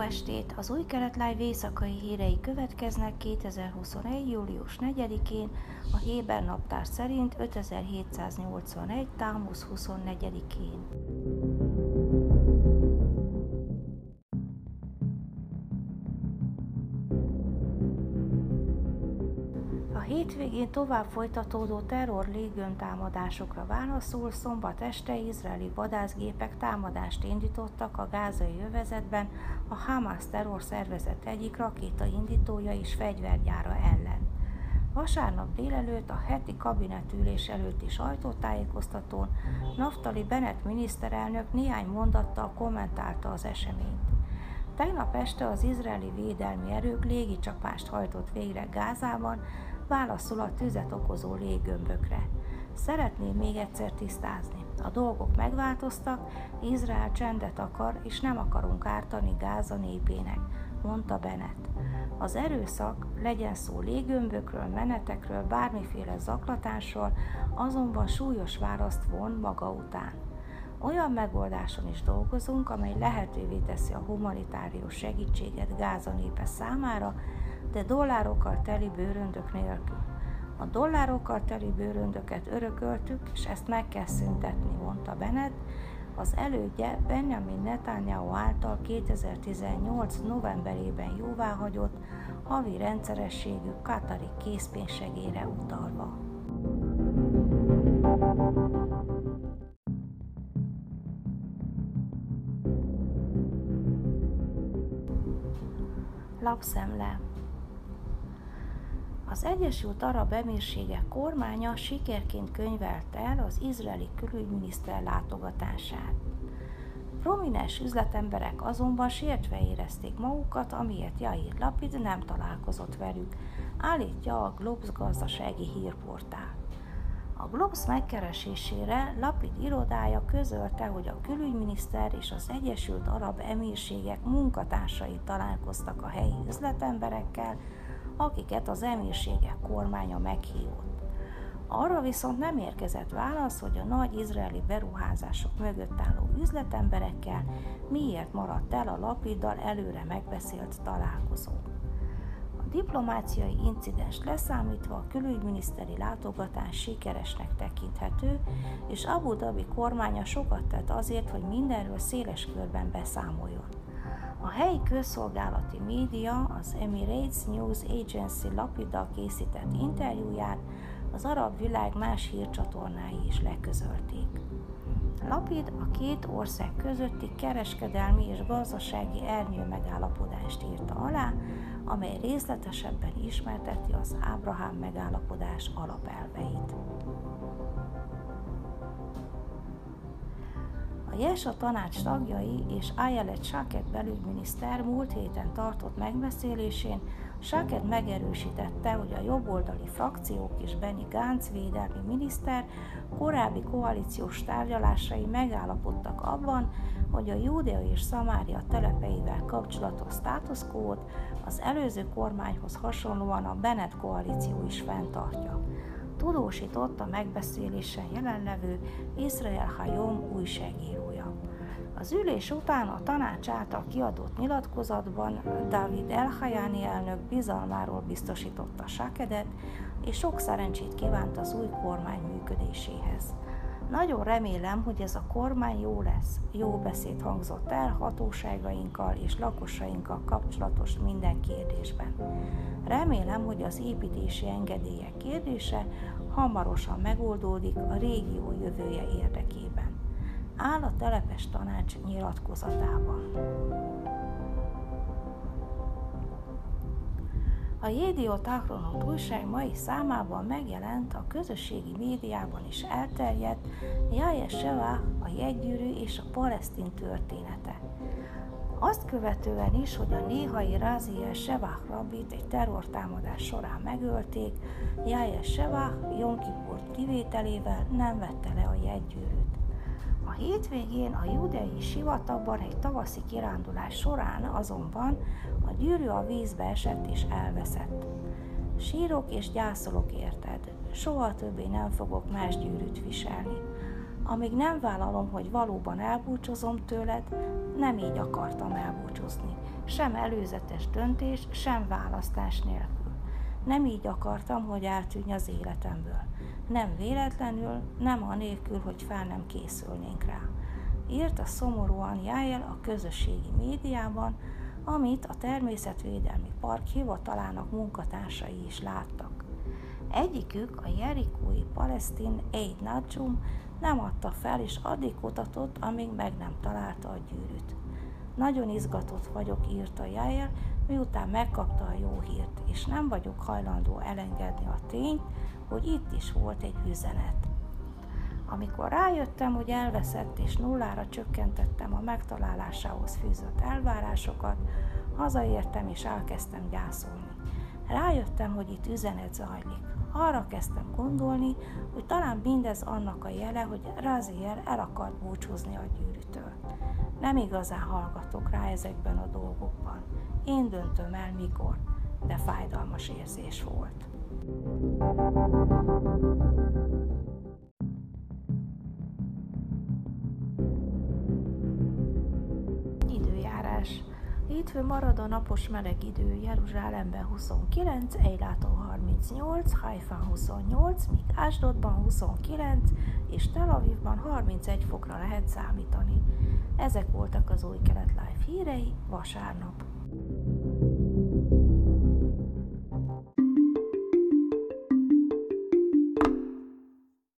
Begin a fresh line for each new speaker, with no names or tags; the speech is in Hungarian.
Estét! Az új kelet live éjszakai hírei következnek 2021. július 4-én, a Héber naptár szerint 5781. támusz 24-én. Hétvégén tovább folytatódó terror légöntámadásokra válaszul szombat este izraeli vadászgépek támadást indítottak a gázai övezetben a Hamas terror szervezet egyik rakéta indítója és fegyvergyára ellen. Vasárnap délelőtt a heti kabinetülés előtti sajtótájékoztatón Naftali Bennett miniszterelnök néhány mondattal kommentálta az eseményt. Tegnap este az izraeli védelmi erők légicsapást hajtott végre Gázában, válaszol a tüzet okozó léggömbökre. Szeretném még egyszer tisztázni. A dolgok megváltoztak, Izrael csendet akar, és nem akarunk ártani Gáza népének, mondta Bennett. Az erőszak, legyen szó légömbökről, menetekről, bármiféle zaklatásról, azonban súlyos választ von maga után. Olyan megoldáson is dolgozunk, amely lehetővé teszi a humanitárius segítséget Gáza népe számára, de dollárokkal teli bőröndök nélkül. A dollárokkal teli bőröndöket örököltük, és ezt meg kell szüntetni, mondta Bennett, az elődje Benjamin Netanyahu által 2018. novemberében jóváhagyott havi rendszerességű katari készpénzsegére utalva. Lapszemle az Egyesült Arab Emírségek kormánya sikerként könyvelt el az izraeli külügyminiszter látogatását. Prominens üzletemberek azonban sértve érezték magukat, amiért Jair Lapid nem találkozott velük, állítja a Globes gazdasági hírportál. A Globes megkeresésére Lapid irodája közölte, hogy a külügyminiszter és az Egyesült Arab Emírségek munkatársai találkoztak a helyi üzletemberekkel, akiket az emírségek kormánya meghívott. Arra viszont nem érkezett válasz, hogy a nagy izraeli beruházások mögött álló üzletemberekkel miért maradt el a lapiddal előre megbeszélt találkozó. A diplomáciai incidens leszámítva a külügyminiszteri látogatás sikeresnek tekinthető, és Abu Dhabi kormánya sokat tett azért, hogy mindenről széles körben beszámoljon. A helyi közszolgálati média az Emirates News Agency lapiddal készített interjúját az arab világ más hírcsatornái is leközölték. Lapid a két ország közötti kereskedelmi és gazdasági ernyő megállapodást írta alá, amely részletesebben ismerteti az Ábrahám megállapodás alapelveit. JESA tanács tagjai és Ayelet Saket belügyminiszter múlt héten tartott megbeszélésén. Saket megerősítette, hogy a jobboldali frakciók és Benny Gantz védelmi miniszter korábbi koalíciós tárgyalásai megállapodtak abban, hogy a Júdea és Szamária telepeivel kapcsolatos státuszkót az előző kormányhoz hasonlóan a Bennett koalíció is fenntartja tudósított a megbeszélésen jelenlevő Israel Hayom újságírója. Az ülés után a tanács által kiadott nyilatkozatban David Elhajani elnök bizalmáról biztosította Sakedet, és sok szerencsét kívánt az új kormány működéséhez. Nagyon remélem, hogy ez a kormány jó lesz. Jó beszéd hangzott el hatóságainkkal és lakosainkkal kapcsolatos minden kérdésben. Remélem, hogy az építési engedélyek kérdése hamarosan megoldódik a régió jövője érdekében. Áll a telepes tanács nyilatkozatában. A Jédió Tahronot újság mai számában megjelent a közösségi médiában is elterjedt Jaje Seva, a jegygyűrű és a palesztin története. Azt követően is, hogy a néhai Raziel Sevach rabbit egy terrortámadás során megölték, Jaje Sevach Jonkipurt kivételével nem vette le a jegygyűrűt. A hétvégén a judei sivatagban egy tavaszi kirándulás során azonban a gyűrű a vízbe esett és elveszett. Sírok és gyászolok érted, soha többé nem fogok más gyűrűt viselni. Amíg nem vállalom, hogy valóban elbúcsúzom tőled, nem így akartam elbúcsúzni. Sem előzetes döntés, sem választás nélkül. Nem így akartam, hogy eltűnj az életemből. Nem véletlenül, nem anélkül, hogy fel nem készülnénk rá. Írta szomorúan Jájel a közösségi médiában, amit a Természetvédelmi Park hivatalának munkatársai is láttak. Egyikük, a Jerikói Palesztin Aid Najum nem adta fel, és addig kutatott, amíg meg nem találta a gyűrűt. Nagyon izgatott vagyok, írta Jair, miután megkapta a jó hírt, és nem vagyok hajlandó elengedni a tényt, hogy itt is volt egy üzenet. Amikor rájöttem, hogy elveszett és nullára csökkentettem a megtalálásához fűzött elvárásokat, hazaértem és elkezdtem gyászolni. Rájöttem, hogy itt üzenet zajlik. Arra kezdtem gondolni, hogy talán mindez annak a jele, hogy Razier el akart búcsúzni a gyűrűtől. Nem igazán hallgatok rá ezekben a dolgokban. Én döntöm el mikor, de fájdalmas érzés volt. Időjárás Hétfő marad a napos meleg idő, Jeruzsálemben 29, Eiláton 38, Haifán 28, míg Ásdodban 29 és Tel Avivban 31 fokra lehet számítani. Ezek voltak az új kelet live hírei vasárnap.